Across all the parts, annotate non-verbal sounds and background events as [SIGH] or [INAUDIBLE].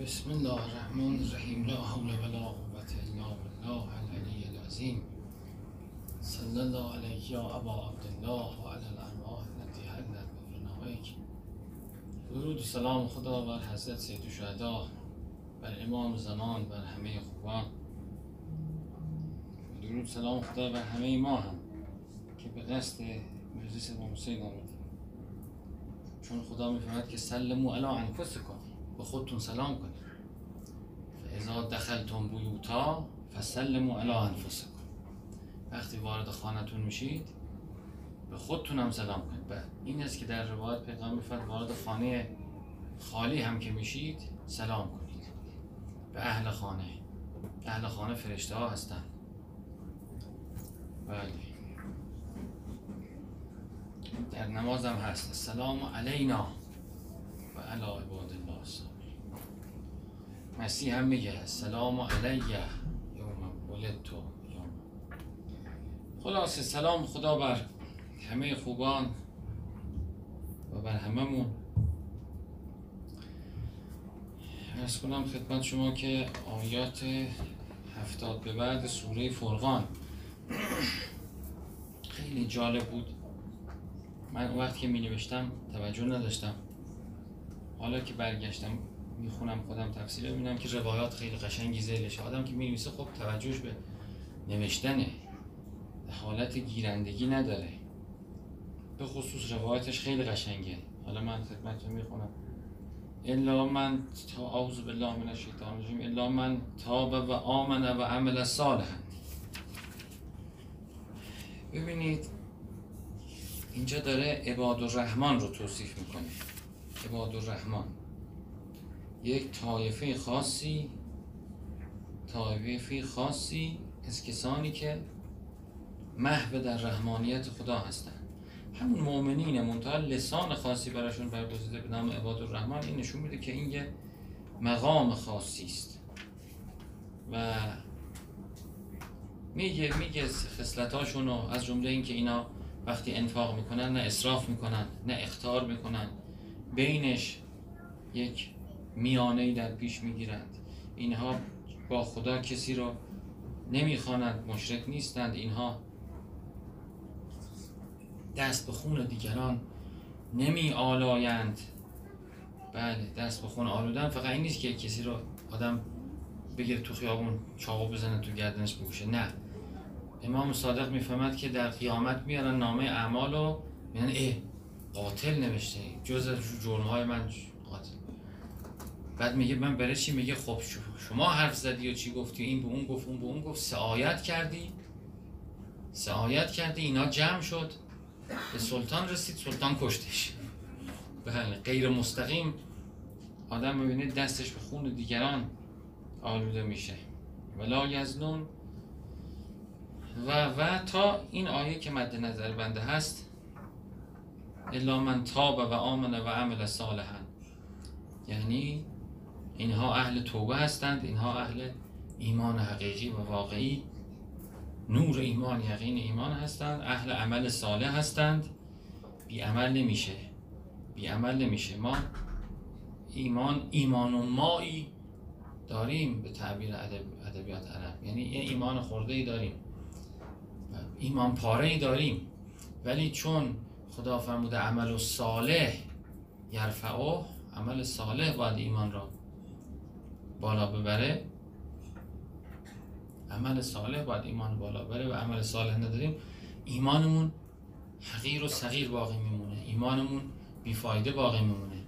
بسم الله الرحمن الرحیم. لا حول ولا قوة الا بالله العلی العظیم. صلی الله علیه یا ابا عبدالله و علی الارواح التي حلت بفنائک درود و سلام خدا بر حضرت سید شهدا بر امام زمان بر همه خوبان. درود سلام خدا بر همه ما هم که به قصد مجلس امام حسین چون خدا میفرماید که سلمو علی انفسکم. به خودتون سلام کنید. فاذا دخلتم بیوتا فسلموا علی انفسکم. وقتی وارد خانتون میشید به خودتون هم سلام کنید. و این است که در روایت پیغمبر میفرماید وارد خانه خالی هم که میشید سلام کنید. به اهل خانه. اهل خانه فرشته ها هستند. بله. در نماز هم هست. السلام علینا و علی عباد الله الصالحین مسیح هم میگه السلام علیه یوم ولدتو یوم خلاصه سلام خدا بر همه خوبان و بر هممون. ارز کنم خدمت شما که آیات هفتاد به بعد سوره فرقان. خیلی جالب بود. من اون وقت که می نوشتم توجه نداشتم. حالا که برگشتم می‌خونم خودم تفسیر ببینم که روایات خیلی قشنگی ذیلشه آدم که می نویسه خب توجهش به نوشتنه. حالت گیرندگی نداره. به خصوص روایتش خیلی قشنگه. حالا من خدمتتون می‌خونم. الا من تا اعوذ بالله من الشیطان الرجیم. الا من تاب و آمن و عمل صالحا. ببینید اینجا داره عباد الرحمن رو توصیف می‌کنه. عباد الرحمن یک طایفه خاصی طایفه خاصی از کسانی که محو در رحمانیت خدا هستند. همون مؤمنین منتها لسان خاصی براشون برگزیده به نام عباد الرحمن این نشون میده که این یه مقام خاصی است. و میگه میگه خصلتاشون از جمله اینکه اینا وقتی انفاق می‌کنن نه اصراف می‌کنن نه اختار می‌کنن. بینش یک میانه در پیش می‌گیرند. اینها با خدا کسی رو نمی‌خوانند مشرک نیستند. اینها دست به خون دیگران نمی آلایند بله دست به خون آلودن فقط این نیست که کسی رو آدم بگیره تو خیابون چاقو بزنه تو گردنش بگوشه نه. امام صادق می‌فهمد که در قیامت میارن نامه اعمال رو میگن اه قاتل نوشته. جز جرمهای من قاتل. بعد میگه من برای چی؟ میگه خب شما حرف زدی و چی گفتی؟ این به اون گفت اون به اون گفت. سعایت کردی. سعایت کردی. اینا جمع شد. به سلطان رسید. سلطان کشتش. بله غیر مستقیم. آدم می‌بینه دستش به خون دیگران آلوده میشه. ولا یزنون. و و تا این آیه که مد نظر بنده هست الا من تاب و آمن و عمل صالحا. یعنی اینها اهل توبه هستند اینها اهل ایمان حقیقی و واقعی نور ایمان یقین ایمان هستند اهل عمل صالح هستند. بی عمل نمیشه بی عمل نمیشه. ما ایمان ایمان و مایی داریم به تعبیر ادبیات عرب. یعنی یه ایمان خورده ای داریم. ایمان پاره ای داریم. ولی چون خدا فرموده عمل و صالح یرفعه عمل صالح باید ایمان را بالا ببره. عمل صالح باید ایمان بالا ببره و عمل صالح نداریم ایمانمون حقیر و صغیر باقی میمونه. ایمانمون بیفایده باقی میمونه.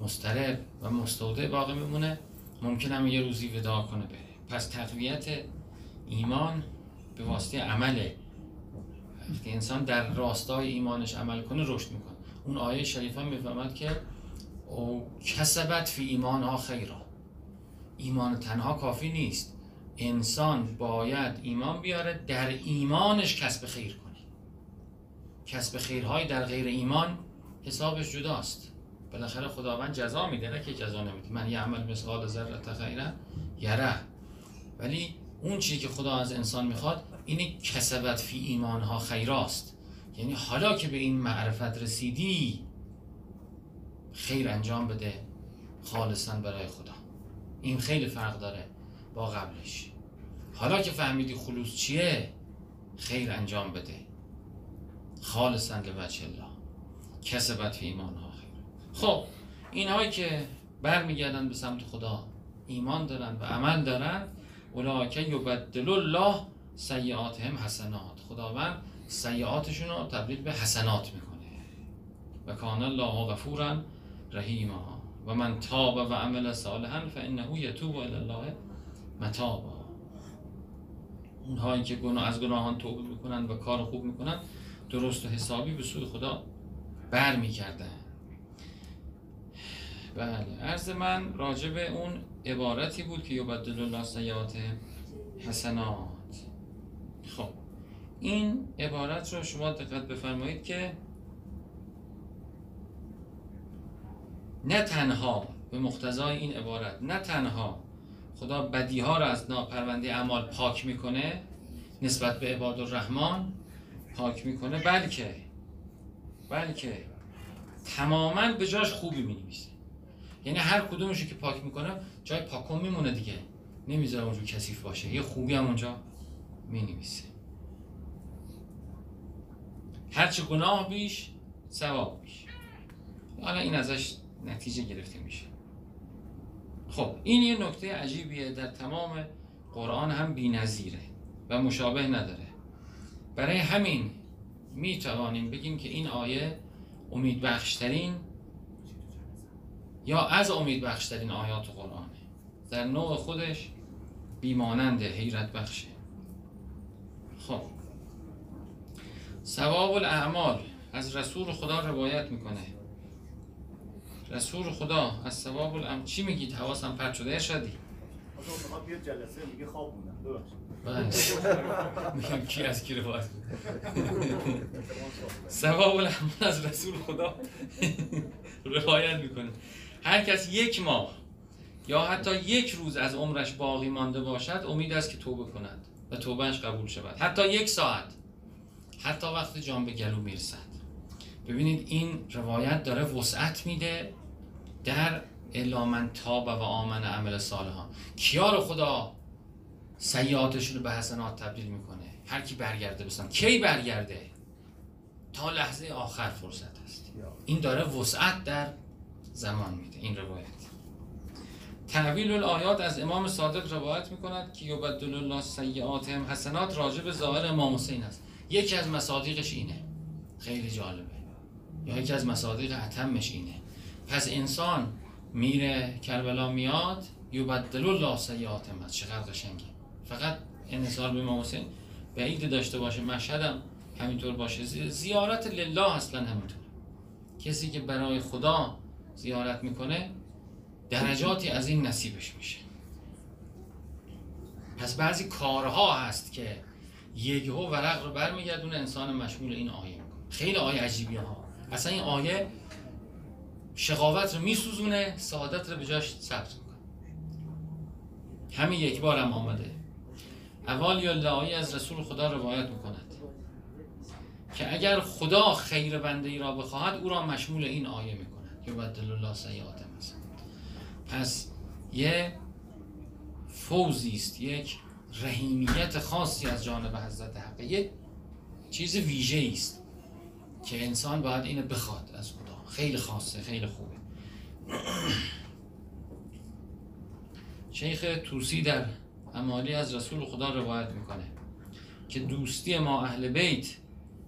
مسترب و مستوده باقی میمونه. ممکن هم یه روزی ودا کنه بره. پس تقویت ایمان به واسطه عمله. وقتی انسان در راستای ایمانش عمل کنه رشد می‌کنه. اون آیه شریفه می‌فهمد که او کسبت فی ایمان ها خیرا. ایمان تنها کافی نیست. انسان باید ایمان بیاره در ایمانش کسب خیر کنه. کسب خیرهای در غیر ایمان حسابش جداست. بالاخره خداوند جزا میده نه که جزا نمیده. من یه عمل مثقال ذره خیره یره. ولی اون چیزی که خدا از انسان می‌خواد اینه کسبت فی ایمانها خیراست. یعنی حالا که به این معرفت رسیدی خیر انجام بده خالصا برای خدا. این خیلی فرق داره با قبلش. حالا که فهمیدی خلوص چیه خیر انجام بده. خالصا لوجه الله. کسبت فی ایمان ها خیر. خب اینهایی که برمیگردن به سمت خدا ایمان دارن و عمل دارن که یبدل الله سیعاتهم حسنات. خداوند سیعاتشون رو تبدیل به حسنات می‌کنه. و کان الله غفورا رحیما. و من تاب و عمل صالحا فانه یتوب الی الله متابا. اونهایی که گناه از گناهان توبه می‌کنن و کار خوب می‌کنن درست و حسابی به سوی خدا بر می‌کردن بله عرض من راجع به اون عبارتی بود که یبدل الله سیات حسنات. خب این عبارت رو شما دقت بفرمایید که نه تنها به مقتضای این عبارت نه تنها خدا بدی ها رو از پرونده اعمال پاک می‌کنه نسبت به عباد الرحمن پاک می‌کنه بلکه بلکه تماما به جاش خوبی می یعنی هر کدومشو که پاک می‌کنه جای پاکون میمونه دیگه. نمی‌ذاره اونجا کثیف باشه. یه خوبی هم اونجا می نویسه هرچه گناه بیش ثواب بیش. حالا این ازش نتیجه گرفته میشه. خب این یه نکته عجیبیه. در تمام قرآن هم بی نظیره و مشابه نداره. برای همین می توانیم بگیم که این آیه امید بخشترین یا از امید بخشترین آیات قرآنه در نوع خودش بیماننده حیرت بخشه. خب. ثواب الاعمال از رسول خدا روایت می‌کنه. رسول خدا از ثواب الام چی میگید؟ حواسم پرت شده. ارشادی بیاد جلسه میگه خواب بودم بله. میگم کی از کی روایت ثواب العمل از رسول خدا. روایت می‌کنه. هر کس یک ماه یا حتی یک روز از عمرش باقی مانده باشد امید است که توبه کند و توبهش قبول شود. حتی یک ساعت. حتی وقت جان به گلو می‌رسد. ببینید این روایت داره وسعت میده در الا تاب و آمن عمل صالحان کیا رو خدا سیعاتشون رو به حسنات تبدیل می‌کنه؟ هر کی برگرده بسن کی برگرده؟ تا لحظه آخر فرصت است این داره وسعت در زمان میده این روایت. تعویل الآیات از امام صادق روایت می‌کند که یبدل الله سیعاتهم حسنات راجع ظاهر امام حسین است. یکی از مصادیقش اینه. خیلی جالبه. یا یکی از مصادیق اتمش اینه. پس انسان میره کربلا میاد یبدل الله سیعاتهم هست چقدر قشنگه. فقط انحصار به امام حسین بعید داشته باشه مشهدم همینطور باشه. زیارت لله اصلا همینطور کسی که برای خدا زیارت می‌کنه درجاتی از این نصیبش میشه. پس بعضی کارها هست که یکهو ورق رو برمیگردونه انسان مشمول این آیه می‌کنه. خیلی آیه عجیبی ها. اصلا این آیه شقاوت رو میسوزونه سعادت رو به جاش ثبت می‌کنه. همین یک بار هم آمده. اول یا از رسول خدا روایت می‌کند که اگر خدا خیر بنده ای را بخواهد او را مشمول این آیه می‌کند. یبدل الله سیئات پس یه فوزی است یک رحیمیت خاصی از جانب حضرت حقه یک چیز ویژه است. که انسان باید اینو بخواد از خدا خیلی خاصه خیلی خوبه. شیخ توسی در امالی از رسول خدا روایت می‌کنه که دوستی ما اهل بیت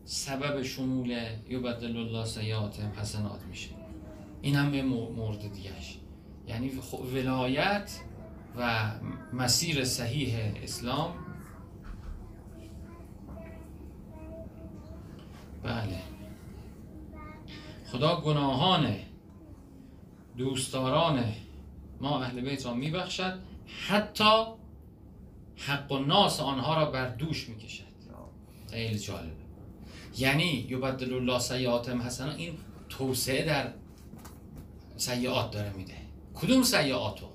سبب شمول یبدل الله سیاتهم حسنات میشه. این هم به مورد دیگهش. یعنی ولایت و مسیر صحیح اسلام. بله. خدا گناهان دوستداران ما اهل بیت را میبخشد حتی حق و ناس آنها را بر دوش می‌کشد. خیلی جالبه. یعنی یبدل الله سیعاتم حسنا این توسعه در سیعات داره میده. کدوم سیعاتو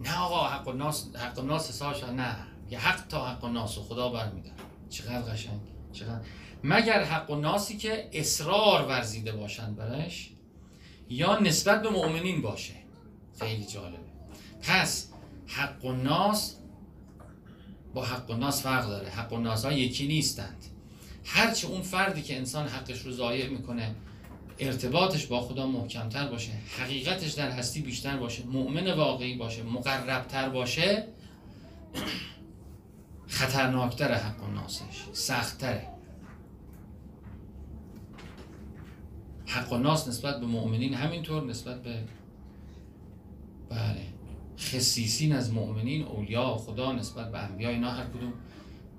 نه آقا حق و ناس حق و ناس نه. یه حق تا حق و ناس خدا برمیداره. چقدر قشنگ چقدر مگر حق و ناسی که اصرار ورزیده باشند برش؟ یا نسبت به مؤمنین باشه. خیلی جالبه. پس حق و ناس با حق و ناس فرق داره. حق و ناس ها یکی نیستند. هرچه اون فردی که انسان حقش رو ضایع می‌کنه ارتباطش با خدا محکمتر باشه حقیقتش در هستی بیشتر باشه مؤمن واقعی باشه مقربتر باشه [CLEARS THROAT] خطرناکتر حق و ناسش سختتره. حق و ناس نسبت به مؤمنین همینطور نسبت به بله خصیصین از مؤمنین اولیا خدا نسبت به انبیا اینا هر کدوم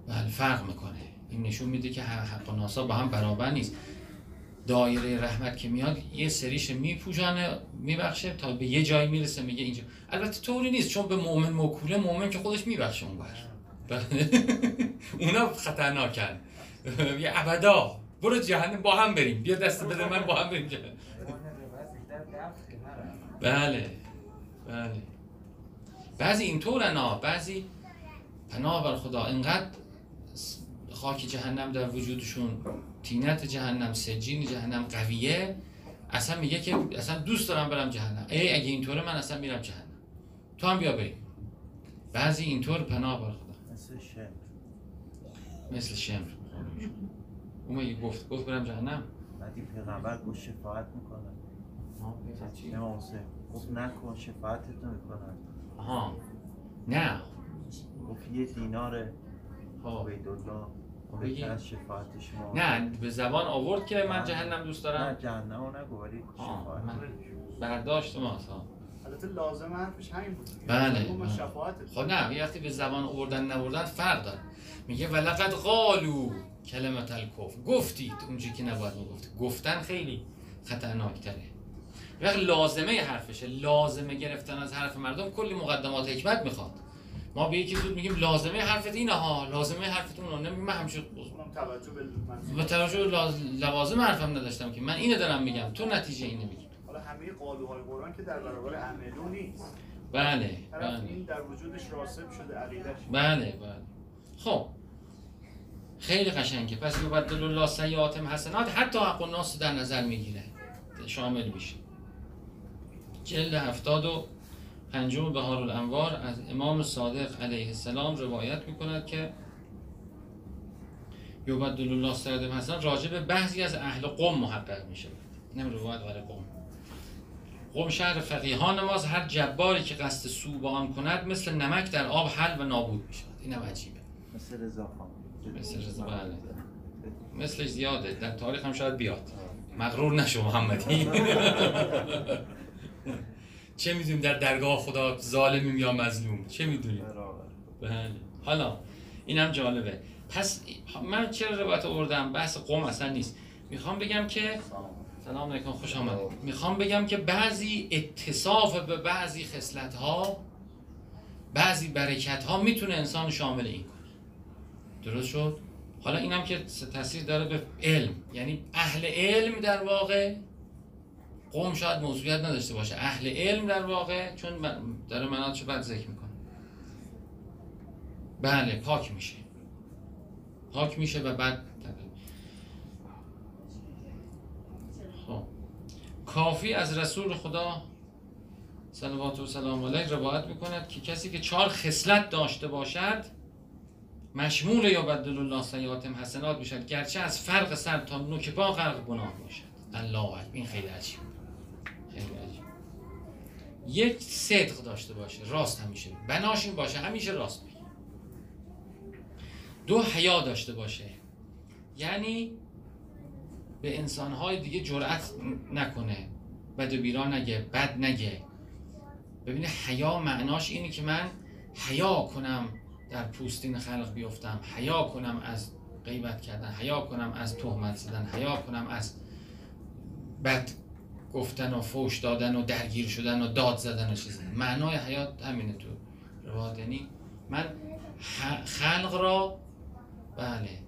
بله فرق می‌کنه. این نشون میده که حق و ناسا با هم برابر نیست. دایره رحمت که میاد یه سریش میپوشانه میبخشه تا به یه جایی می‌رسه میگه اینجا. البته طوری نیست چون به مؤمن موکوله مؤمن که خودش میبخشه اون بر. [LAUGHS] اونا خطرناکن. [LAUGHS] یه ابدا. برو جهنم با هم بریم. بیا دست بده من با هم بریم جهنم. بله بله. بعضی اینطورن ها بعضی پناه بر خدا. اینقدر خاک جهنم در وجودشون تینت جهنم سجین جهنم قویه. اصلا میگه که اصلا دوست دارم برم جهنم. ای اگه اینطوره من اصلا میرم جهنم. تو هم بیا بریم. بعضی اینطور پناه بر خدا. مثل شمر. مثل شمر. اون میگه گفت گفت برم جهنم. بعدی پیغمبر گفت شفاعت می‌کنن امام حسین گفت نکن شفاعتتون می‌کنن آها. نه. گفت یه دینار عبیدالله خب بگی. بهتر از شفاعت شما. نه به زبان آورد که من جهنم دوست نه دارم. جهنم رو نگو ولی شفاعت برداشت ماست البته لازم حرفش همین بود. بله، اون بله. خب نه یه وقتی به زبان آوردن نبردن فرق داره. میگه ولقد قالو کلمت الکفر. گفتید اونجا که نباید می‌گفت. گفتن خیلی خطرناکتره. وقت لازمه حرفشه. لازمه گرفتن از حرف مردم. کلی مقدمات حکمت می‌خواد. ما به یکی زود میگیم لازمه حرفت اینه ها. لازمه حرفت اونه نمیگیم من اونم توجه به توجه به لاز- لوازم حرفم نداشتم که. من اینو دارم میگم. تو نتیجه اینو میگی همه قالوهای قرآن که در برابر عملو نیست. بله طرف بله. این در وجودش راسب شده عقیدش بله بله. خب. خیلی قشنگه. پس یبدل الله سیئاتهم حسنات حتی حق الناس در نظر می‌گیره. شامل میشه. جلد هفتاد و پنجم بهار الانوار از امام صادق علیه السلام روایت می‌کند که یبدل الله سیئاتهم حسنات راجع به بعضی از اهل قوم محقق میشه اینم روایت برای قوم قوم شهر فقیهان ماست. هر جباری که قصد سو با آن کند مثل نمک در آب حل و نابود می شود اینم عجیبه. مثل رضا مثل رضا بله. مثلش زیاده. در تاریخ هم شاید بیاد. مغرور نشو محمدی. [LAUGHS] چه می‌دونیم در درگاه خدا ظالمیم یا مظلوم؟ چه می‌دونیم؟ بله. حالا اینم جالبه. پس من چرا روایت آوردم؟ بحث قوم اصلا نیست. می‌خوام بگم که سلام علیکم خوش آمدید. می‌خوام بگم که بعضی اتصاف به بعضی خصلت ها بعضی برکت ها می‌تونه انسان شامل این کنه. درست شد؟ حالا اینم که تاثیر داره به علم. یعنی اهل علم در واقع قوم شاید موضوعیت نداشته باشه. اهل علم در واقع چون داره مناتشو بعد ذکر می‌کنه. بله پاک میشه. پاک میشه و بعد خب کافی از رسول خدا صلوات و سلام علیه روایت می‌کند که کسی که چهار خصلت داشته باشد مشمول یا بدل الله سیاتم حسنات باشد گرچه از فرق سر تا نوک پا غرق گناه باشد الله این خیلی عجیب. خیلی عجیب. یک صدق داشته باشه راست همیشه. بناش این باشه همیشه راست بگه دو حیا داشته باشه. یعنی به انسانهای دیگه جرأت نکنه. بد و بیرا نگه بد نگه. ببینه حیا معناش اینه که من حیا کنم در پوستین خلق بیفتم. حیا کنم از غیبت کردن. حیا کنم از تهمت زدن. حیا کنم از بد گفتن و فوش دادن و درگیر شدن و داد زدن و چیزی معنای حیات همینه تو روایت. یعنی من خلق را بله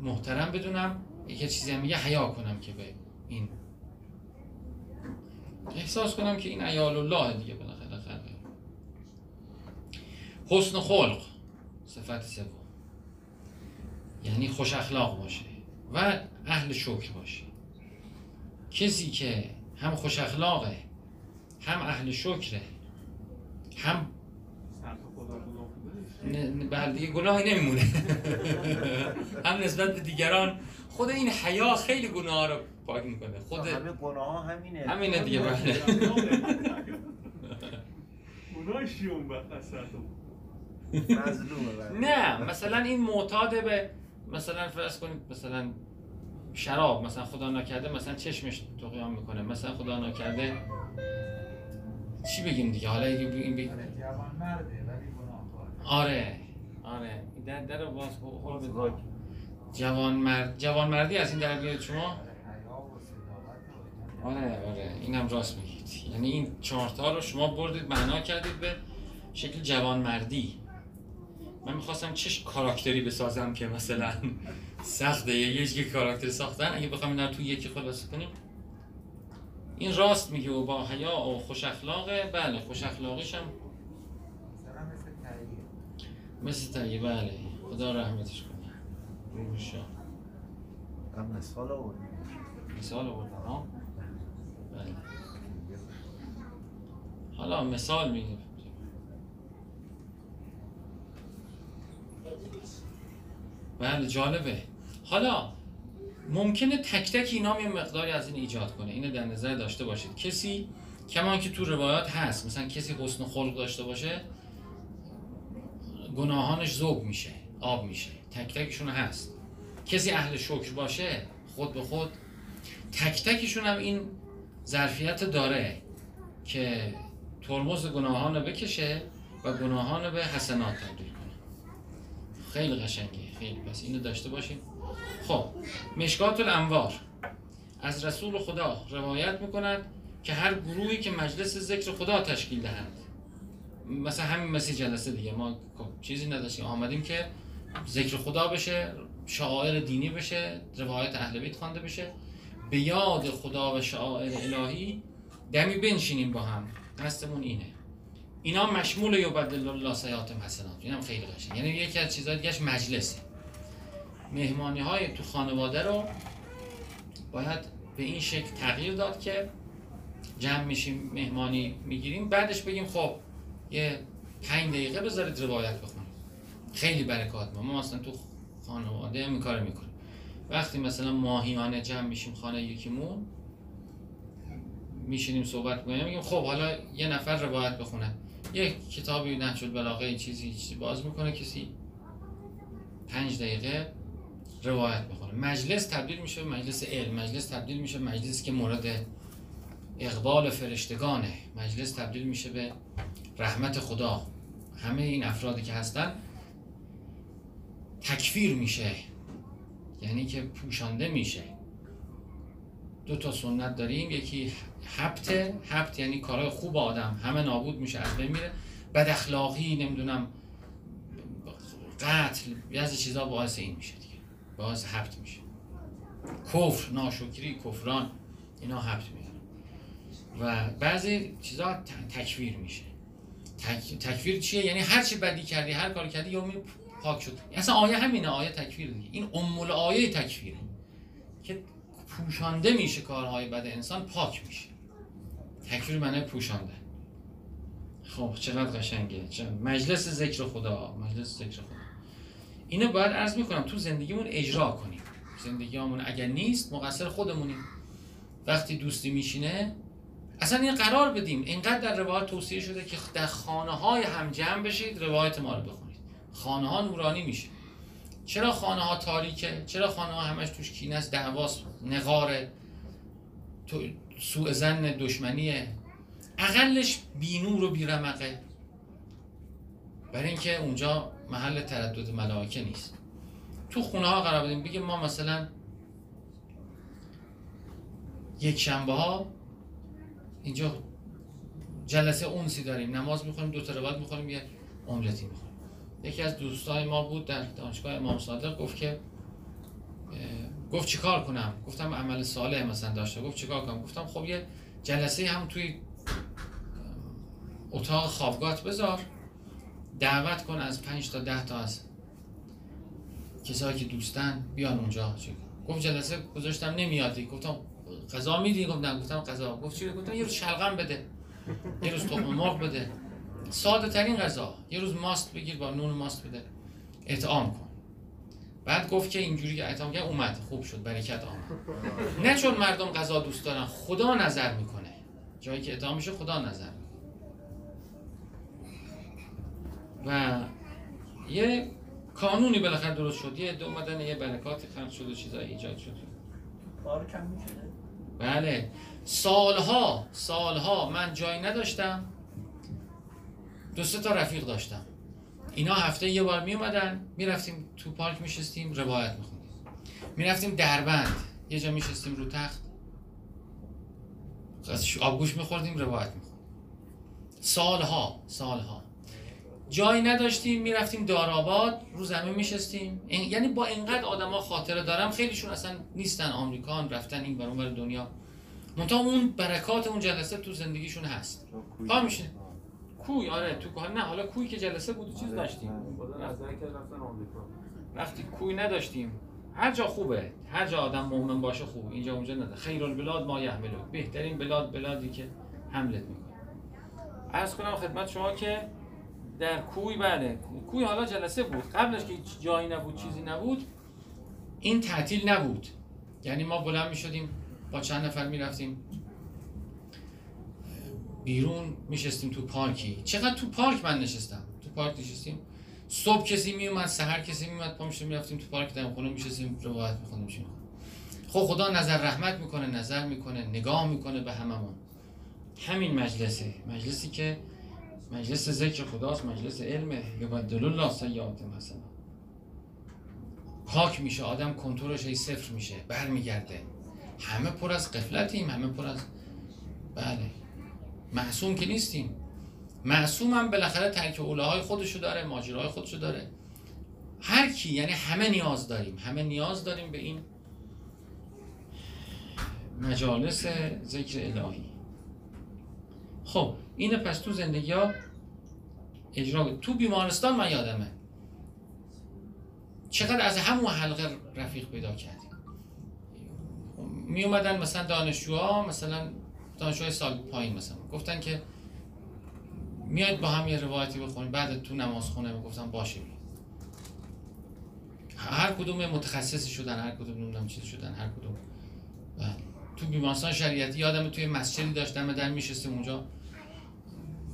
محترم بدونم. یه چیزی هم میگه حیا کنم که به این. احساس کنم که این عیال الله دیگه بالاخره خلقه حسن خلق صفت سوم. یعنی خوش اخلاق باشه و اهل شکر باشه. کسی که هم خوش اخلاقه هم اهل شکره هم نه- بله دیگه گناهی نمیمونه. [LAUGHS] هم نسبت به دیگران خود این حیا خیلی گناه رو پاک می‌کنه. خود همه گناه ها همینه. همینه دیگه بله. [LAUGHS] گناه شیون بله. نه مثلا این معتاد به مثلا فرض کنید مثلا شراب مثلا خدا نکرده مثلا چشمش طغیان می‌کنه. مثلا خدا نکرده چی بگیم دیگه؟ حالا این بگیم جوان مرده ولی گناه آره آره. در در باز. جوان مرد جوان مردی از این در بیاد شما؟ آره آره. اینم راست میگید. یعنی این چهارتا رو شما بردید معنا کردید به شکل جوانمردی. من می‌خواستم چه کاراکتری بسازم که مثلا سخته یه یه کاراکتر ساختن. اگه بخوام اینا توی یکی خلاصه کنیم. این راست میگه و با حیا و خوش اخلاقه. بله خوش اخلاقیش هم مثلا مثل تهیه. مثل تایی بله. خدا رحمتش کنه. شاه هم مثال آوردیم مثال آوردن ها؟ بله. حالا مثال میگه بله جالبه. حالا ممکنه تک تک اینا یه مقداری از این ایجاد کنه. اینو در نظر داشته باشید. کسی کمان که تو روایات هست مثلا کسی حسن خلق داشته باشه گناهانش ذوب میشه. آب میشه. تک تکشون هست. کسی اهل شکر باشه خود به خود. تک تکشون هم این ظرفیت داره که ترمز گناهان رو بکشه و گناهان رو به حسنات تبدیل کنه. خیلی قشنگه. خیلی. پس اینو داشته باشیم خب مشکات الانوار. از رسول خدا روایت می‌کند که هر گروهی که مجلس ذکر خدا تشکیل دهند. مثلا همین مثل جلسه دیگه. ما خب چیزی نداشتیم. آمدیم که ذکر خدا بشه شعائر دینی بشه روایت اهل بیت خوانده بشه. به یاد خدا و شعائر الهی دمی بنشینیم با هم. قصدمون اینه. اینا مشمول یبدل الله سیاتم حسنات. اینم خیلی قشنگ. یعنی یکی از چیزهای دیگهش مجلسه. مهمانی های تو خانواده رو باید به این شکل تغییر داد که جمع میشیم مهمانی می‌گیریم. بعدش بگیم خب یه پنج دقیقه بذارید روایت بخونید خیلی برکات ما. ما مثلا تو خانواده هم کار می‌کنیم. وقتی مثلا ماهیانه جمع میشیم خانه یکیمون میشینیم صحبت کنیم میگیم خب حالا یه نفر روایت بخونه. یه کتابی نهج البلاغه این چیزی چیزی باز می‌کنه کسی پنج دقیقه روایت بخونه. مجلس تبدیل میشه مجلس علم. مجلس تبدیل میشه به مجلسی که مورد اقبال فرشتگانه. مجلس تبدیل میشه به رحمت خدا. همه این افرادی که هستن تکفیر میشه. یعنی که پوشانده میشه. دو تا سنت داریم. یکی حبت حبت یعنی کارهای خوب آدم. همه نابود میشه از بین میره. بد اخلاقی نمی‌دونم قتل بعضی چیزا باعث این میشه دیگه. باعث حبت میشه. کفر ناشکری کفران اینا حبت میاره و بعضی چیزا تکفیر میشه. تک... تکفیر چیه؟ یعنی هر چی بدی کردی هر کاری کردی یومی پاک شد. اصلا آیه همینه آیه تکفیر دیگه این ام آیه تکفیره که پوشانده میشه کارهای بد انسان پاک میشه. تکفیر معنی پوشانده. خب چقدر قشنگه. چقدر- مجلس ذکر خدا مجلس ذکر خدا. اینو باید عرض می‌کنم تو زندگیمون اجرا کنیم. زندگیمون اگر نیست مقصر خودمونیم. وقتی دوستی میشینه اصلا این قرار بدیم. اینقدر در روایت توصیه شده که در خانه های هم جمع بشید روایت ما رو بخونید. خانه ها نورانی میشه چرا خانه ها تاریکه؟ چرا خانه ها همش توش کینه است؟ دعواست نقاره. تو سوء زن دشمنیه. اقلش بی نور و بی رمقه برای اینکه اونجا محل تردد ملائکه نیست. تو خونه ها قرار بدیم. بگیم ما مثلا یک شنبه ها اینجا جلسه اونسی داریم. نماز می‌خونیم دو تا روایت می‌خونیم یه املتی می‌خوریم یکی از دوستای ما بود در دانشگاه امام صادق گفت که گفت چیکار کنم؟ گفتم عمل صالح مثلا داشته گفت چیکار کنم؟ گفتم خب یه جلسه هم توی اتاق خوابگاهت بذار دعوت کن از پنج تا ده تا از کسایی که دوستن بیان اونجا. چی گفت جلسه گذاشتم نمیادی گفتم غذا میدی؟ گفتم گفتم غذا گفت چی؟ گفتم یه روز شلغم بده. یه روز تخم مرغ بده. ساده ترین غذا. یه روز ماست بگیر با نون ماست بده. اطعام کن. بعد گفت که اینجوری که اطعام کرد اومد. خوب شد. برکت آمد. [LAUGHS] نه چون مردم غذا دوست دارن. خدا نظر می‌کنه. جایی که اطعام میشه خدا نظر می‌کنه. و یه کانونی بالاخره درست شد. یه دو اومدن یه برکاتی خلق شد و چیزایی ایجاد شد. پارک هم میشه بله. سالها سالها من جایی نداشتم. دو سه تا رفیق داشتم. اینا هفته یه بار می اومدن می‌رفتیم تو پارک میشستیم روایت میخوندیم می‌رفتیم دربند یه جا میشستیم رو تخت. از آبگوش میخوردیم روایت میخوندیم سالها سالها. جایی نداشتیم می‌رفتیم دارآباد رو زمین میشستیم یعنی با اینقدر آدما خاطره دارم خیلیشون اصلا نیستن آمریکان رفتن این برون بر دنیا. منتها اون برکات اون جلسه تو زندگیشون هست. پا میشه کوی آره تو کوه نه حالا کوی که جلسه بود چیز داشتیم. رفتن آمریکا. وقتی کوی نداشتیم هر جا خوبه هر جا آدم مؤمن باشه خوب اینجا اونجا نده. خیر البلاد ما یحملو بهترین بلاد بلادی که حملت می‌کنه. عرض کنم خدمت شما که در کوی بله. کوی حالا جلسه بود. قبلش که جایی نبود چیزی نبود این تعطیل نبود. یعنی ما بلند می شدیم با چند نفر می رفتیم بیرون میشستیم تو پارکی. چقدر تو پارک من نشستم؟ تو پارک نشستیم. صبح کسی می اومد سحر کسی می اومد پا می‌رفتیم تو پارک دم خونه میشستیم روایت میخوندیم خب خدا نظر رحمت می‌کنه نظر می‌کنه نگاه می‌کنه به هممون. همین مجلسه. مجلسی که مجلس ذکر خداست مجلس علمه. یبدل الله سیئات مثلا پاک میشه آدم کنترلش هی صفر میشه برمیگرده. همه پر از قفلتیم همه پر از بله. معصوم که نیستیم. معصوم هم بالاخره ترک اولاهای خودشو داره ماجراهای خودشو داره. هر کی یعنی همه نیاز داریم. همه نیاز داریم به این مجالس ذکر الهی. خب اینه پس تو زندگی ها اجرا تو بیمارستان من یادمه. چقدر از همون حلقه رفیق پیدا کردیم. می اومدن مثلا دانشجوها مثلا دانشجوهای سال پایین مثلا. گفتن که میاد با هم یه روایتی بخونیم بعد تو نماز خونه گفتم باشه. هر کدوم متخصصی شدن هر کدوم نمی‌دونم چیز شدن هر کدوم. بله. تو بیمارستان شریعتی یادم توی مسجدی داشتم در میشستیم اونجا.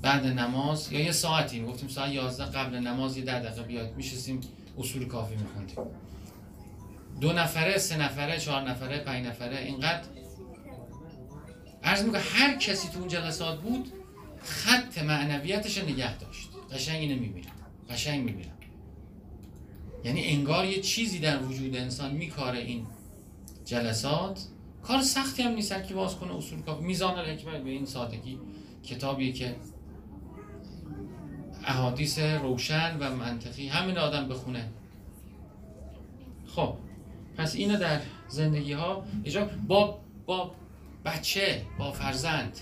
بعد نماز یا یه ساعتی گفتیم ساعت 11 قبل نماز یه ده دقیقه بیاد میشستیم اصول کافی میخوندیم. دو نفره سه نفره چهار نفره پنج نفره اینقدر عرض می‌کنم هر کسی تو اون جلسات بود خط معنویتش نگه داشت. قشنگ اینو می‌بینم قشنگ می‌بینم. یعنی انگار یه چیزی در وجود انسان میکاره این جلسات. کار سختی هم نیست که باز کنه اصول کافی میزان الحکمت به این سادگی کتابیه که احادیث روشن و منطقی همین آدم بخونه. خب پس اینو در زندگی ها ایجا با با بچه با فرزند.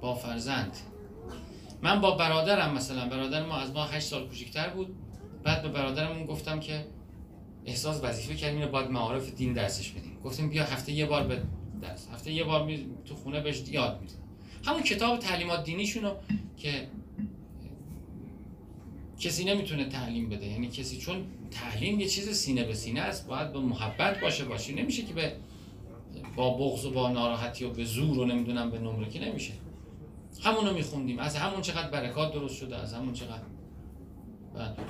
با فرزند. من با برادرم مثلا برادر ما از ما 8 سال کوچیک‌تر بود. بعد به برادرمون گفتم که احساس وظیفه کردیم اینو باید معارف دین درسش بدیم. گفتیم بیا هفته یه بار به درس هفته یه بار. تو خونه بهش یاد میدیم. همون کتاب تعلیمات دینیشونو که کسی نمی‌تونه تعلیم بده. یعنی کسی چون تعلیم یه چیز سینه به سینه است باید به محبت باشه باشه. نمیشه که به با بغض و با ناراحتی و به زور و نمی‌دونم به نمره که نمیشه. همونو میخوندیم. از همون چقدر برکات درست شده از همون چقدر.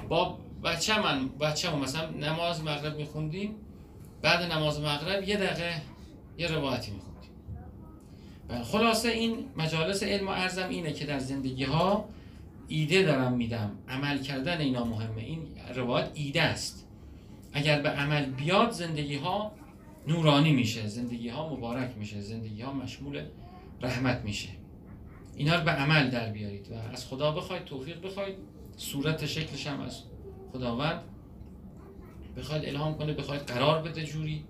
با بچه من بچه من مثلا نماز مغرب میخوندیم بعد نماز مغرب یه دقیقه یه روایتی میخوندیم. خلاصه این مجالس علم و ارزم اینه که در زندگی ها ایده دارم میدم. عمل کردن اینا مهمه. این روایت ایده است. اگر به عمل بیاد زندگی ها نورانی میشه زندگی ها مبارک میشه زندگی ها مشمول رحمت میشه. اینا رو به عمل در بیارید و از خدا بخواید توفیق بخواید. صورت شکلش هم از خداوند. بخواید الهام کنه بخواید قرار بده جوری.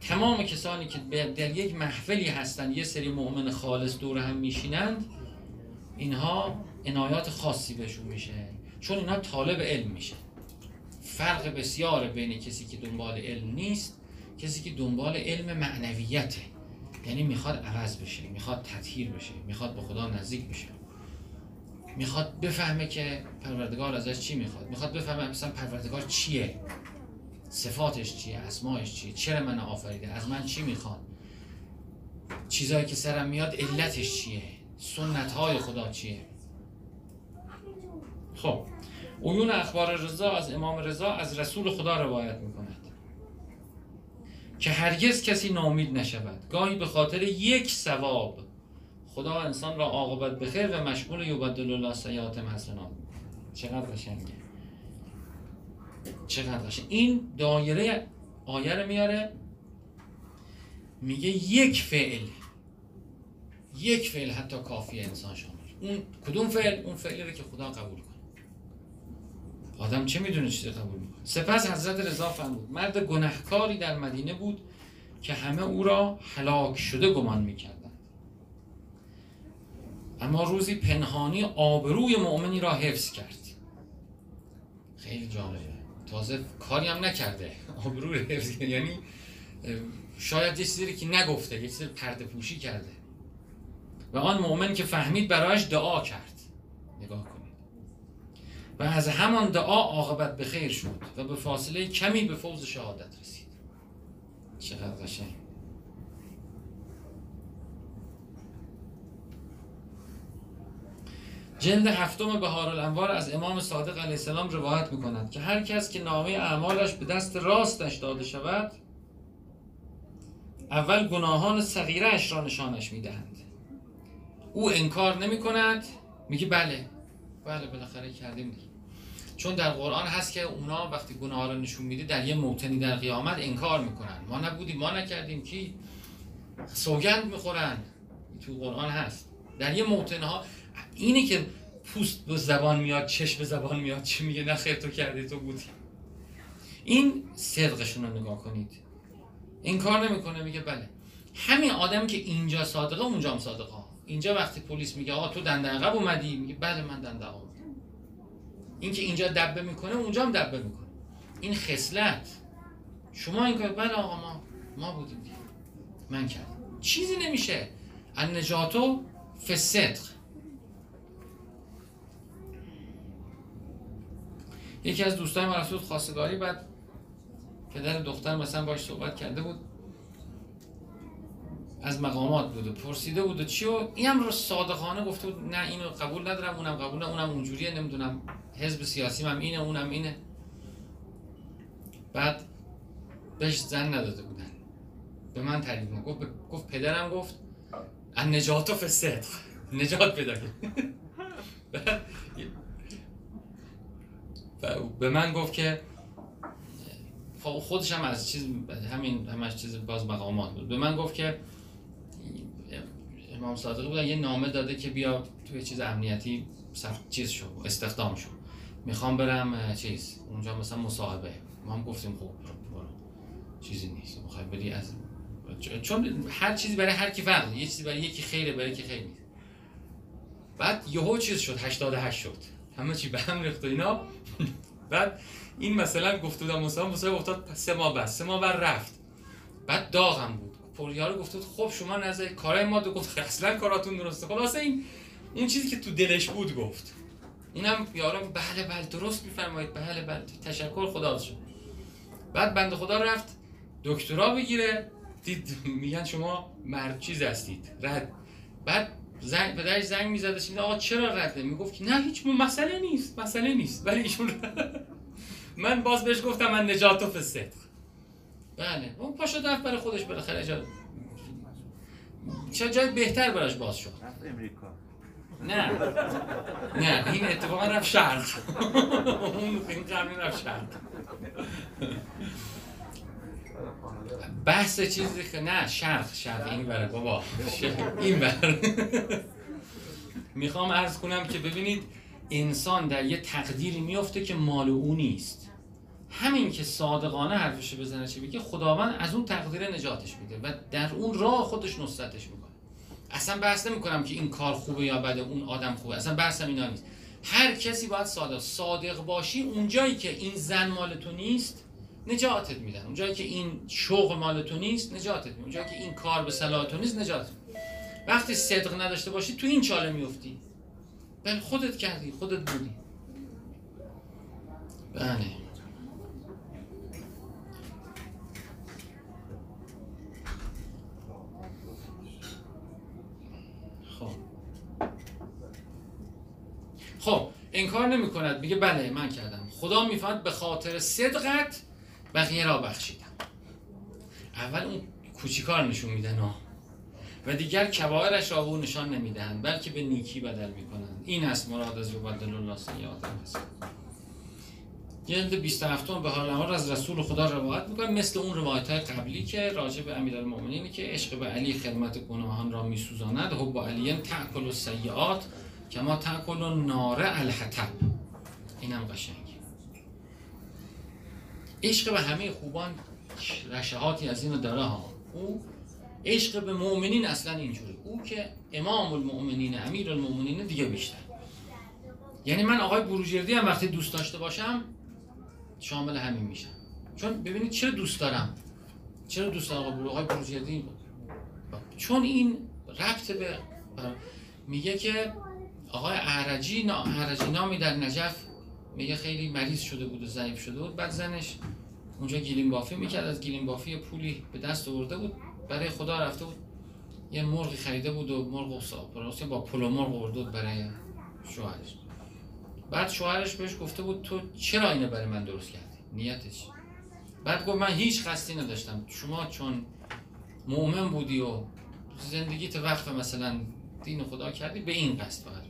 تمام کسانی که در یک محفلی هستن یه سری مؤمن خالص دور هم میشینند اینها عنایات خاصی بهشون میشه. چون اینها طالب علم میشه فرق بسیار بین کسی که دنبال علم نیست کسی که دنبال علم معنویته. یعنی می‌خواد عوض بشه می‌خواد تطهیر بشه می‌خواد به خدا نزدیک بشه. می‌خواد بفهمه که پروردگار ازش چی می‌خواد. می‌خواد بفهمه مثلا پروردگار چیه؟ صفاتش چیه؟ اسمایش چیه؟ چرا من آفریده؟ از من چی می‌خواد؟ چیزایی که سرم میاد علتش چیه؟ سنت های خدا چیه؟ خب. عیون اخبار رضا از امام رضا از رسول خدا روایت می‌کند. که هرگز کسی ناامید نشود. گاهی به خاطر یک ثواب خدا انسان را عاقبت بخیر و مشغول یبدل الله سیئات حسنات چقدر قشنگه. چقدر قشنگ. این دایره آیه رو میاره میگه یک فعل. یک فعل حتی کافی انسان شامل. اون کدوم فعل؟ اون فعلی که خدا قبول آدم چه می‌دونه چیزی قبول می‌کنه؟ سپس حضرت رضا فرمود مرد گنهکاری در مدینه بود که همه او را هلاک شده گمان می‌کردند. اما روزی پنهانی آبروی مؤمنی را حفظ کرد. خیلی جالبه. تازه کاری هم نکرده. [LAUGHS] آبروی رو حفظ کرد. یعنی شاید یه چیزی که نگفته یه چیزی پرده پوشی کرده. و آن مؤمن که فهمید برایش دعا کرد. نگاه و از همان دعا عاقبت به خیر شد و به فاصله کمی به فوز شهادت رسید. چقدر قشنگ. جلد هفتم بهار الانوار از امام صادق علیه السلام روایت می‌کند که هر کس که نامه اعمالش به دست راستش داده شود اول گناهان صغیرش را نشانش می‌دهند. او انکار نمی کند میگه بله بله بالاخره کردیم دیگه. چون در قرآن هست که اونا وقتی گناه رو نشون میده در یه موتنی در قیامت انکار می‌کنن. ما نبودیم ما نکردیم کی سوگند می‌خورن. تو قرآن هست. در یه موتن ها اینی که پوست به زبان میاد چشم به زبان میاد چی میگه؟ نه خیر تو کردی تو بودی. این صدقشون رو نگاه کنید. این کار نمی‌کنه میگه بله. همین آدم که اینجا صادقه اونجا هم صادقه اینجا وقتی پلیس میگه آقا تو دنده عقب اومدی میگه بله من دنده عقب اومدم این که اینجا دبه می‌کنه اونجا هم دبه می‌کنه. این خصلت. شما این کار بله آقا ما ما بودیم دیگه. من کردم. چیزی نمیشه. النجاتو فصدق یکی از دوستای من رفت بود خواستگاری بعد پدر دختر مثلا باش صحبت کرده بود. از مقامات بود و پرسیده بود و چی و اینم رو صادقانه گفته بود نه اینو قبول ندارم اونم قبول نه اونم اونجوریه نمی‌دونم. حزب سیاسی هم اینه اونم اینه. بعد بهش زن نداده بودن. به من تعریف می‌کنه. گفت گفت پدرم گفت ان نجات فی الصدق نجات پیدا و به من گفت که خب خودش هم از چیز همین همش چیز باز مقامات بود. به من گفت که امام صادق بود یه نامه داده که بیا توی چیز امنیتی چیز شو استخدام شو. می‌خوام برم چیز اونجا مثلا مصاحبه. ما هم گفتیم خب برو. چیزی نیست. می‌خوای بری از چون هر چیزی برای هر کی فرق یه چیزی برای یکی خیره برای یکی خیر نیست. بعد یهو چیز شد 88 شد. همه چی به هم ریخت و اینا. بعد این مثلا گفته بودم مثلا مثلا افتاد سه ماه بعد. سه ماه بعد رفت. بعد داغم بود. پوریارو بود خب شما نظر کارای ما دو گفت اصلا کاراتون درسته. خلاصه این اون چیزی که تو دلش بود گفت. اینم یارم بله بله درست میفرمایید. بله بله. تشکر خدا شد بعد بنده خدا رفت دکترا بگیره. دید میگن شما مرد چیز هستید. رد. بعد زنگ به درش زنگ می‌زد آقا چرا رده می‌گفت که نه هیچ مسئله نیست. مسئله نیست. ولی ایشون من باز بهش گفتم من نجات و فسد بله. اون پاشو رفت برای خودش بالاخره چه جای بهتر براش باز شد. رفت امریکا. نه. نه این اتفاقا رفت شرق اون این قبلی رفت شرق بحث چیزی که نه شرق شرق این بره بابا. این بر می‌خوام عرض کنم که ببینید انسان در یه تقدیری میفته که مال او نیست. همین که صادقانه حرفش بزنه چه بگه خداوند از اون تقدیر نجاتش میده و در اون راه خودش نصرتش می‌کنه. اصلا بحث نمی‌کنم که این کار خوبه یا بده اون آدم خوبه. اصلا بحثم اینا نیست. هر کسی باید صادق صادق باشی اونجایی که این زن مال تو نیست نجاتت میدن. اونجایی که این شغل مال تو نیست نجاتت میدن. اونجایی که این کار به صلاح تو نیست نجاتت وقتی صدق نداشته باشی تو این چاله میفتی بله خودت کردی خودت بودی. بله خب خب انکار نمی کند میگه بله من کردم. خدا می‌فهمد به خاطر صدقت بقیه را بخشیدم. اول اون کوچیکار نشون میدن ها و دیگر کبایرش را او نشان نمی‌دهند بلکه به نیکی بدل می‌کنند. این است مراد از یبدل الله سیئات حسنات جلد 27 به حال از رسول خدا روایت می‌کنه مثل اون روایت های قبلی که راجع به امیرالمؤمنینی که عشق به علی خدمت گناهان را میسوزاند حب علی تأکل السیئات کما تأکل نار الحطب. اینم قشنگ. عشق به همه خوبان رشهاتی از اینو داره ها. او عشق به مؤمنین اصلا اینجوری. او که امام المؤمنین امیر المؤمنین دیگه بیشتر. یعنی من آقای بروجردی هم وقتی دوست داشته باشم شامل همین میشم. چون ببینید چرا دوست دارم؟ چرا دوست دارم آقای برو- آقای بروجردی؟ چون این ربط به میگه که آقای اعرجی نا... اعرجی نامی در نجف میگه خیلی مریض شده بود و ضعیف شده بود. بعد زنش اونجا گیلیم بافی می‌کرد. از گیلیم بافی پولی به دست آورده بود. برای خدا رفته بود. یه مرغی خریده بود و مرغ ساپراسی با پلو مرغ آورده بود برای شوهرش. بعد شوهرش بهش گفته بود تو چرا اینو برای من درست کردی؟ نیتش. بعد گفت من هیچ قصدی نداشتم. شما چون مؤمن بودی و زندگیت وقف مثلا دین خدا کردی به این قصد فقط.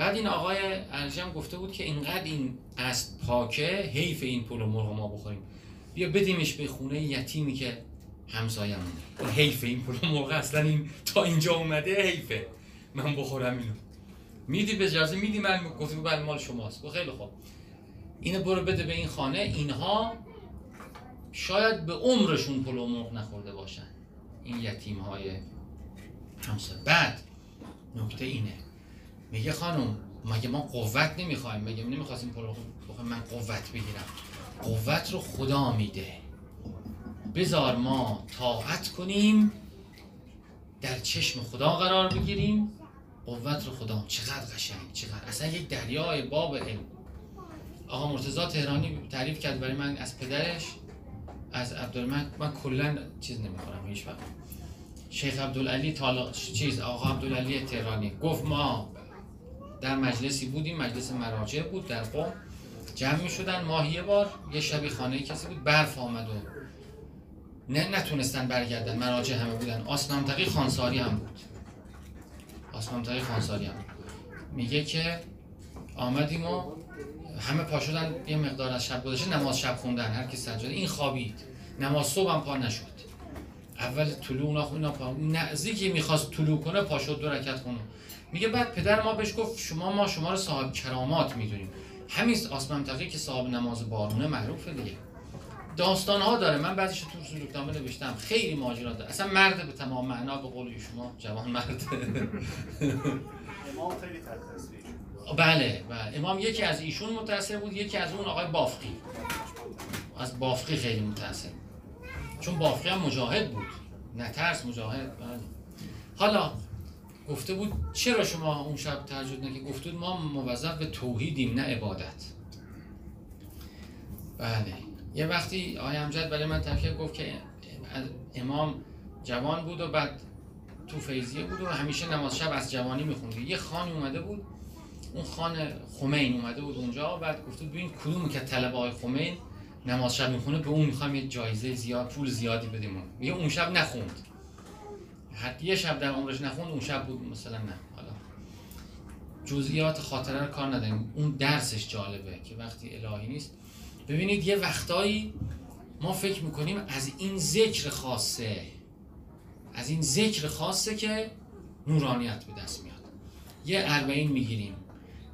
بعد این آقای ارجم گفته بود که اینقدر این است پاکه حیف این پلو مرغ ما بخوریم. بیا بدیمش به خونه یتیمی که همسایمونه این حیف این پلو مرغ اصلا این تا اینجا اومده حیفه. من بخورم اینو. میدی به اجازه میدی من گفتی بله مال شماست. گفت خیلی خوب. اینو برو بده به این خانه. اینها شاید به عمرشون پلو مرغ نخورده باشن. این یتیم های همسایه. بعد نکته اینه. میگه خانم مگه ما قوت نمی‌خوایم؟ مگه نمی‌خواستیم پلو بخوایم من قوت بگیرم. قوت رو خدا میده. بذار ما طاعت کنیم در چشم خدا قرار بگیریم. قوت رو خدا چقدر قشنگ چقدر. اصلا یک دریای باب علم. آقا مرتضی تهرانی تعریف کرد برای من از پدرش از عبدالمن من کلا چیز نمی‌خورم هیچ وقت شیخ عبدالعلی تالا چیز آقا عبدالعلی تهرانی. گفت ما در مجلسی بودیم مجلس مراجع بود در قوم جمع می شدن ماه یه بار یه شبی خانه کسی بود برف آمد و نه نتونستن برگردن. مراجع همه بودن. آسمانتقی خانساری هم بود. آسمانتقی خانساری هم. میگه که آمدیم و همه پا شدن. یه مقدار از شب گذشته نماز شب خوندن. هر کی سجاده این خوابید. نماز صبح هم پا نشد. اول طلوع اونا خب اینا پا نزدیکی می‌خواست طلوع کنه پا شد دو رکعت خونه میگه بعد پدر ما بهش گفت شما ما شما رو صاحب کرامات می‌دونیم. همین آسمان تقی که صاحب نماز بارونه معروفه دیگه. داستان ها داره. من بعضیش تو سلوکنامه نوشتم. خیلی ماجرا داره. اصلا مرد به تمام معنا به قول شما جوان مرد. امام خیلی بله بله. امام یکی از ایشون متاثر بود یکی از اون آقای بافقی. از بافقی خیلی متاثر چون بافقی هم مجاهد بود. نه ترس مجاهد بله. حالا گفته بود چرا شما اون شب تهجد نکردید گفته بود ما موظف به توحیدیم نه عبادت. بله. یه وقتی آقای امجد برای من تفکر گفت که امام جوان بود و بعد تو فیضیه بود و همیشه نماز شب از جوانی می‌خوند. یه خانی اومده بود اون خان خمین اومده بود اونجا بعد گفته بود ببین کدومی که طلب آقای خمین نماز شب می‌خونه به اون می‌خوام یه جایزه زیاد پول زیادی بدیم. میگه اون شب نخوند. حتی یه شب در عمرش نخوند اون شب بود مثلا نه. حالا جزئیات خاطره رو کار نداریم. اون درسش جالبه که وقتی الهی نیست. ببینید یه وقتایی ما فکر می‌کنیم از این ذکر خاصه از این ذکر خاصه که نورانیت به دست میاد. یه اربعین می‌گیریم.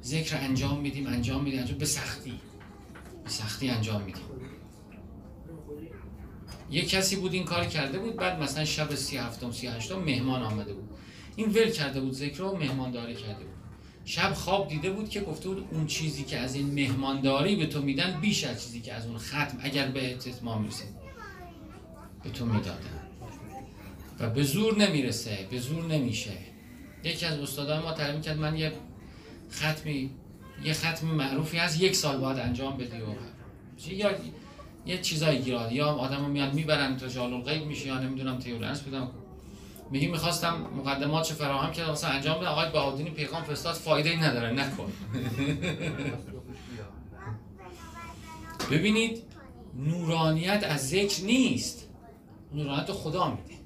ذکر انجام میدیم انجام میدیم انجام به سختی. به سختی انجام میدیم. یه کسی بود این کار کرده بود بعد مثلا شب سی هفتم سی هشتم مهمان آمده بود. این ول کرده بود ذکر رو مهمانداری کرده بود. شب خواب دیده بود که گفته بود اون چیزی که از این مهمانداری به تو میدن بیش از چیزی که از اون ختم اگر به اتمام می‌رسه به تو می‌دادن. و به زور نمی‌رسه به زور نمیشه. یکی از استادان ما تعلیم کرد من یه ختمی یه ختم معروفی هست یک سال باید انجام بدی و یا یه چیزایی گیراد یا آدم میان می‌برن تا جالو غیب میشه یا نمی‌دونم تیورنس بودم میگی می‌خواستم مقدماتش فراهم کرد واسه انجام بدم. آقای بهادینی پیغام فرستاد. فایده ای نداره. نکن. ببینید نورانیت از ذکر نیست. نورانیت خدا میده.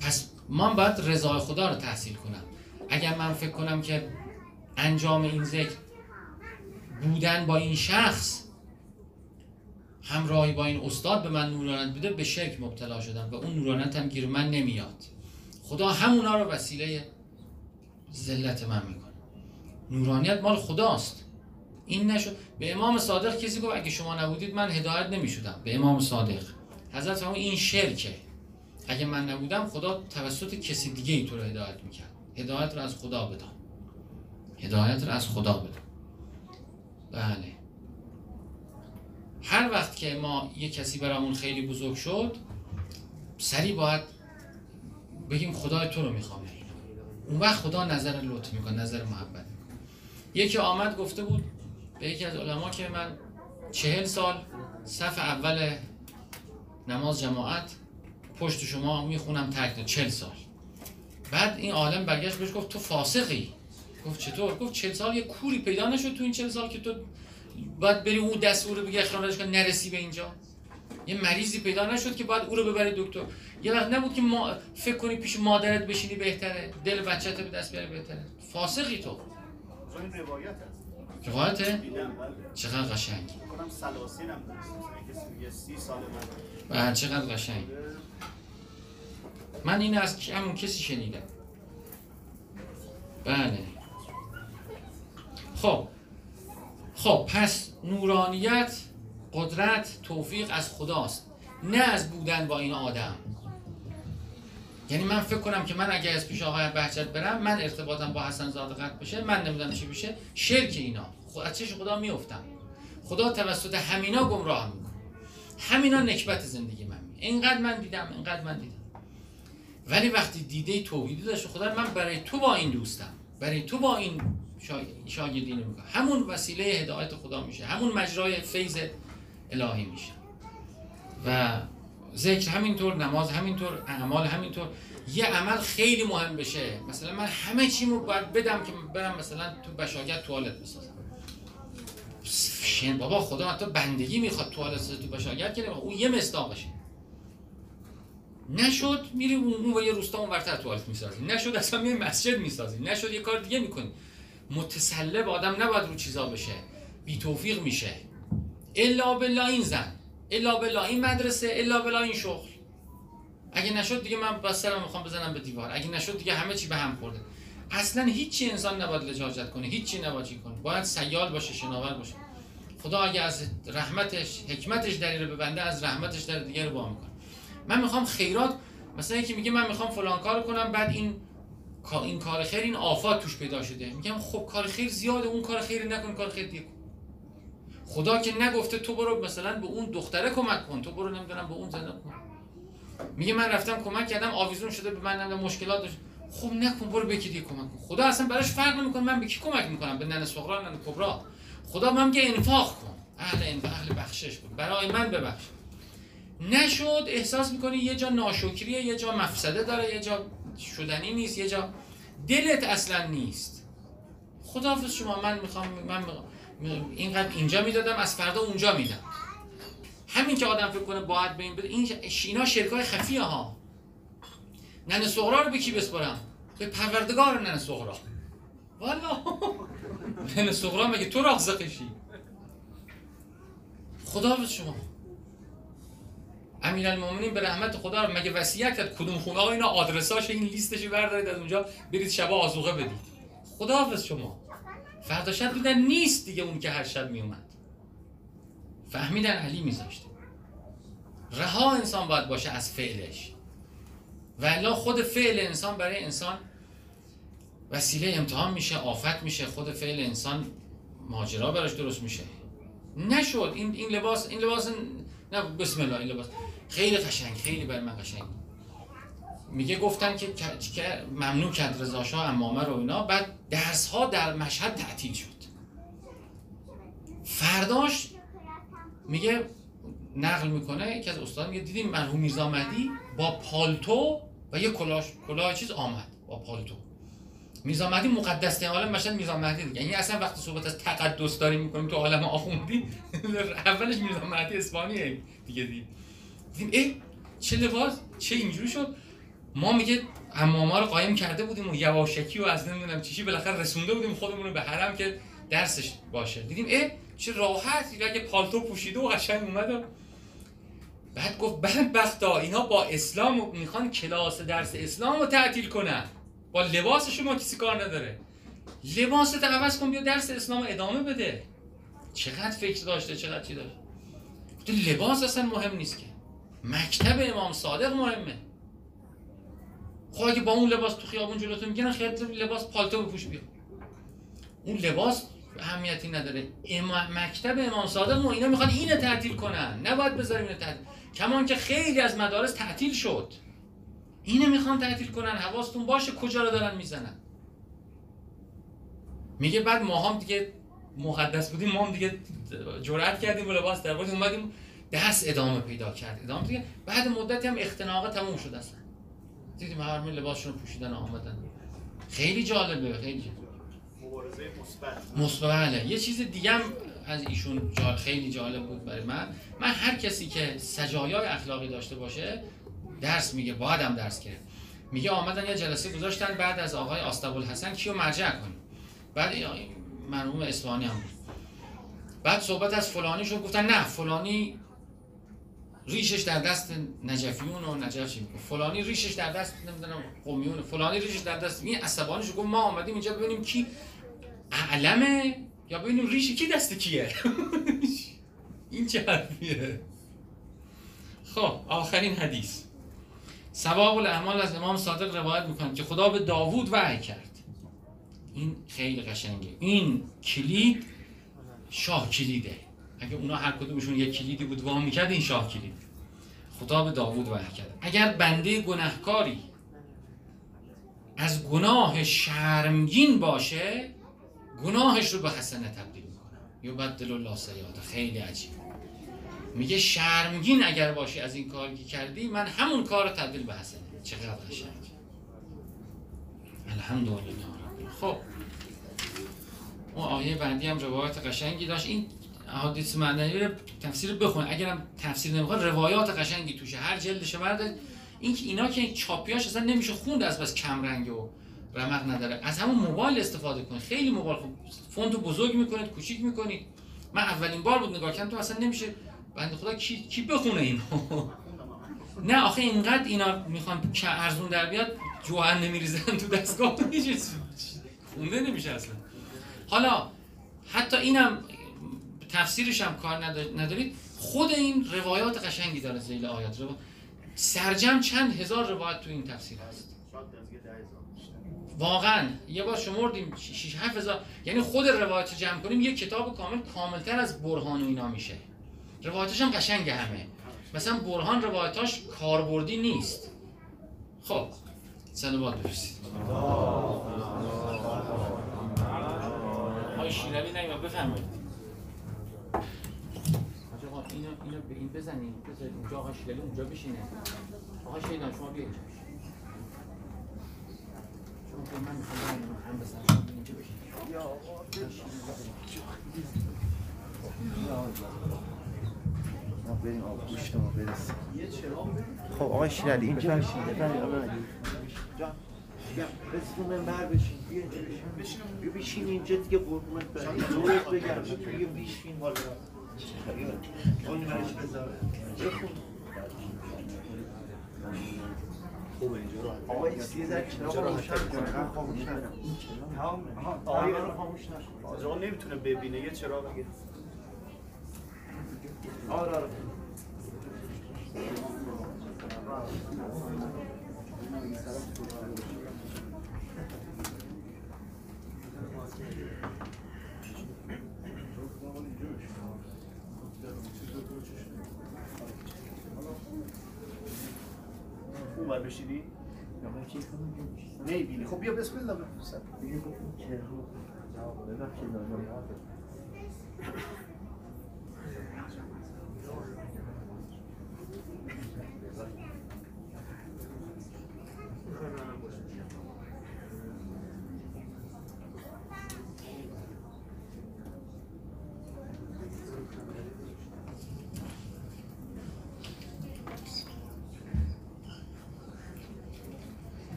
پس من باید رضای خدا رو تحصیل کنم. اگر من فکر کنم که انجام این ذکر بودن با این شخص همراهی با این استاد به من نورانیت بده به شرک مبتلا شدم و اون نورانیت هم گیر من نمیاد. خدا همونا رو وسیله ذلت من می‌کنه. نورانیت مال خداست. این نشد. به امام صادق کسی گفت اگه شما نبودید من هدایت نمی‌شدم. به امام صادق. حضرت فرمود این شرکه. اگه من نبودم خدا توسط کسی دیگه ای تو رو هدایت می‌کرد. هدایت رو از خدا بدم هدایت رو از خدا بدم بله. هر وقت که ما یه کسی برامون خیلی بزرگ شد سری باید بگیم خدای تو رو می‌خوام. اون وقت خدا نظر لطف می‌کنه نظر محبت می‌کنه. یکی آمد گفته بود به یکی از علما که من چهل سال صف اول نماز جماعت پشت شما می‌خونم تک چهل سال. بعد این عالم برگشت بهش گفت تو فاسقی. گفت چطور؟ گفت چهل سال یه کوری پیدا نشد تو این چهل سال که تو باید بری اون دستور رو بگی اخراجش کن نرسی به اینجا. یه مریضی پیدا نشد که باید او رو ببری دکتر. یه وقت نبود که ما فکر کنی پیش مادرت بشینی بهتره دل بچت به دست بیاری بهتره. فاسقی تو. روایت روایته؟ بله. چقدر قشنگ. من بله چقدر قشنگ. من این از همون کسی شنیدم. بله. خب خب پس نورانیت قدرت توفیق از خداست نه از بودن با این آدم. یعنی من فکر کنم که من اگر از پیش آقای بهجت برم من ارتباطم با حسن زاده قطع بشه من نمی‌دونم چی بشه شرک اینا. خب از چش خدا میفتم خدا توسط همینا گمراه می‌کنه. همینا نکبت زندگی من اینقدر من دیدم اینقدر من دیدم. ولی وقتی دیده توحیدی داشت خدا من برای تو با این دوستم. برای تو با این شاگردی نمی‌کنم همون وسیله هدایت خدا میشه. همون مجرای فیض الهی میشه. و ذکر همینطور نماز همینطور اعمال همینطور. یه عمل خیلی مهم بشه. مثلا من همه چیمو باید بدم که برم مثلا تو بشاگت توالت بسازم. شن بابا خدا حتی بندگی می‌خواد توالت تو بشاگت که اون یه مصداقشه نشد میری اون و یه روستا اون ورتر توالت می‌سازی. نشد اصلا یه مسجد می‌سازی. نشد یه کار دیگه می‌کنی. متسلب آدم نباید رو چیزا بشه. بی توفیق میشه. الا بالله این زن. الا بالله این مدرسه الا بالله این شغل. اگه نشد دیگه من با سرم می‌خوام بزنم به دیوار. اگه نشد دیگه همه چی به هم خورده. اصلا هیچی انسان نباید لجاجت کنه. هیچی نباید چی کنه. باید سیال باشه شناور باشه. خدا اگه از رحمتش حکمتش رو ببنده از رحمتش در دیگه رو با می‌کنه. من می‌خوام خیرات مثلا یکی میگه من می‌خوام فلان کار کنم بعد این این کار خیر این آفات توش پیدا شده. میگم خب کار خیر زیاده اون کار خیر نکن کار خیر دیگه. کن خدا که نگفته تو برو مثلا به اون دختره کمک کن. تو برو نمی‌دونم به اون زنده کن. میگه من رفتم کمک کردم آویزون شده به من نمی‌دونم مشکلات داشت. خب نکن برو به دیگه کمک کن. خدا اصلا براش فرق نمی‌کنه من به کی کمک می‌کنم؟ به ننه صغرا ننه کبرا. خدا من میگه انفاق کن. اهل اهل بخشش بود برای من ببخش. نشد احساس می‌کنی یه جا ناشکریه یه جا مفسده داره یه جا شدنی نیست. یه جا دلت اصلا نیست. خداحافظ شما من می‌خوام من اینقدر اینجا می‌دادم از فردا اونجا میدم. همین که آدم فکر کنه باید به این بده. این اینا شرکای خفیه ها. ننه صغرا رو به کی بسپارم به پروردگار ننه صغرا والا. [LAUGHS] ننه صغرا مگه تو رازقشی خدا شما. امیرالمومنین به رحمت خدا رو مگه وصیت کرد؟ کدوم خونه؟ آقا اینا آدرساش این لیستش بردارید از اونجا برید شب آزوقه بدید. خداحافظ شما. فردا شب دیدن نیست دیگه اون که هر شب میومد فهمیدن علی میذاشته. رها انسان باید باشه از فعلش. و خود فعل انسان برای انسان وسیله امتحان میشه آفت میشه خود فعل انسان ماجرا براش درست میشه. نشد. این این لباس این لباس نه بسم الله این لباس. خیلی قشنگ خیلی برای من قشنگ. میگه گفتن که ممنوع کرد رضا شاه امامه رو اینا. بعد درس ها در مشهد تعطیل شد. فرداش میگه نقل می‌کنه یکی از استاد میگه دیدیم مرحوم میرزا با پالتو و یه کلاش کلاه چیز آمد با پالتو. میرزا مهدی مقدس عالم مشهد میرزا مهدی دیگه. یعنی اصلا وقتی صحبت از تقدس داریم می‌کنیم تو عالم آخوندی [LAUGHS] اولش میرزا مهدی اسپانیه دیگه دیدیم دیدیم ای چه لباس چه اینجوری شد؟ ما میگه اماما رو قایم کرده بودیم و یواشکی و از نمی‌دونم چیشی بالاخره رسونده بودیم خودمون رو به حرم که درسش باشه. دیدیم اه چه راحت اگه پالتو پوشیده و قشنگ اومد و بعد گفت بدبختا اینا با اسلام می‌خوان کلاس درس اسلام رو تعطیل کنن. با لباس شما کسی کار نداره. لباس عوض کن بیا درس اسلام ادامه بده. چقدر فکر داشته چقدر چی داشته لباس اصلا مهم نیست که. مکتب امام صادق مهمه. خب اگه با اون لباس تو خیابون جلوتون میگن خیلی لباس پالتو بپوش بیا اون لباس اهمیتی نداره. امام مکتب امام صادق ما اینا می‌خوان اینو تعطیل کنن. نباید بذاریم اینو تعطیل. کمان که خیلی از مدارس تعطیل شد. اینو می‌خوان تعطیل کنن. حواستون باشه کجا رو دارن می‌زنن. میگه بعد ما هم دیگه مقدس بودیم. ما هم دیگه جرأت کردیم و لباس در اومدیم دست ادامه پیدا کرد. ادامه دیگه بعد مدتی هم اختناقه تموم شد اصلا. دیدیم همه لباسشون پوشیدن آمدن. خیلی جالبه خیلی جالبه. مبارزه مثبت. یه چیز دیگه هم از ایشون جال خیلی جالب بود برای من. من هر کسی که سجایای اخلاقی داشته باشه درس میگه باید هم درس کرد. میگه آمدن یه جلسه گذاشتن بعد از آقای حسن کیو مرجع کنیم. بعد مرحوم اصفهانی هم بود. بعد صحبت از فلانی شد گفتن نه فلانی ریشش در دست نجفیون و نجف فلانی ریشش در دست نمی‌دونم قومیون فلانی ریشش در دست این عصبانیش گفت ما آمدیم اینجا ببینیم کی اعلمه یا ببینیم ریش کی دست کیه. [LAUGHS] این چه حرفیه؟ خب آخرین حدیث. سباب الاعمال از امام صادق روایت می‌کنه که خدا به داوود وحی کرد. این خیلی قشنگه. این کلید شاه کلیده. اگه اونا هر کدومشون یک کلیدی بود وام می‌کرد این شاه کلید. خدا به داوود وحی کرد. اگر بنده گناهکاری از گناه شرمگین باشه گناهش رو به حسنه تبدیل می‌کنم. یبدل الله سیئات. خیلی عجیب. میگه شرمگین اگر باشی از این کاری که کردی من همون کار رو تبدیل به حسنه. چقدر قشنگ. الحمدلله خب. اون آیه بندی هم روایت قشنگی داشت. این احادیث معنوی رو تفسیر بخون. اگرم تفسیر نمی‌خواد روایات قشنگی توشه. هر جلدش برده این اینا که چاپیاش اصلا نمیشه خوند از بس کم رنگ و رمق نداره. از همون موبایل استفاده کنید. خیلی موبایل خوب. فونت بزرگ می‌کنید کوچیک می‌کنید. من اولین بار بود نگاه کردم تو اصلا نمیشه. بنده خدا کی کی بخونه اینو؟ [LAUGHS] نه آخه اینقدر اینا می‌خوان که ارزون در بیاد جوهر نمیریزن تو دستگاه. [LAUGHS] خونده نمیشه اصلا. حالا حتی اینم تفسیرش هم کار ندارید. خود این روایات قشنگی داره زیل آیات سرجم چند هزار روایت تو این تفسیر هست؟ واقعا. یه بار شمردیم 6 7 هزار. یعنی خود روایت جمع کنیم یه کتاب کامل کاملتر از برهان و اینا میشه. روایتش هم قشنگه همه. مثلا برهان روایتاش کاربردی نیست. خب. سلامات برسید آقای شیروی نگیم بفرمایید. آقا اینو اینو به این بزنیم بذارید اونجا آقا شیروی اونجا بشینه. آقا شیروی شما بیا اینجا چون من می‌خوام هم بزنم. اینجا بشین. یا آقا بریم آب گوشت ما برسیم خب آقای شیرالی اینجا بشین رسیدون من بر بشین بیا اینجا بشین. بیا بشین اینجا دیگه قربونت برم. دورت بگم بیا بشین. حالا اون برش بذاره خوبه اینجا رو سی روشن کن خاموش رو خاموش آقا نمی‌تونه ببینه. یه چراغ بگیر آره آره. اون بر چی کنم؟ نمی‌بینی خب بیا بسم الله. بفرست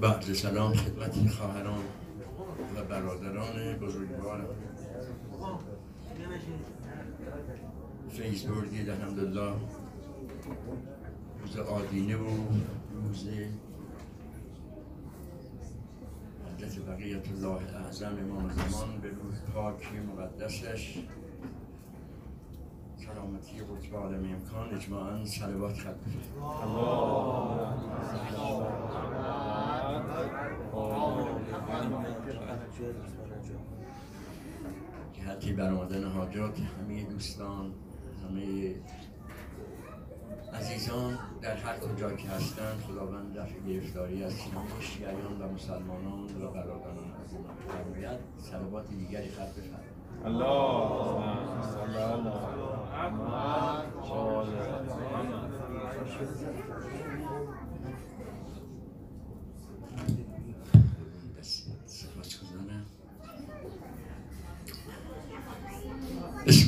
بعد سلام خدمت خواهران و برادران بزرگوارم. فیسبوردی الحمدلله. روز آدینه و روز حضرت بقیت الله اعظم امام زمان به روح پاک مقدسش. سلامتی قطب عالم امکان اجماعا صلوات خط که حتی برآمدن حاجات همه دوستان همه عزیزان در هر کجا که هستند خداوند دفع گرفتاری از همه شیعیان و مسلمانان و برادران از ما بفرماید صلوات دیگری خط بفرمایید. بسم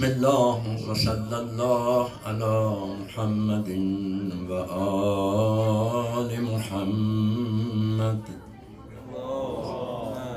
الله وصلى الله على محمد وآل محمد.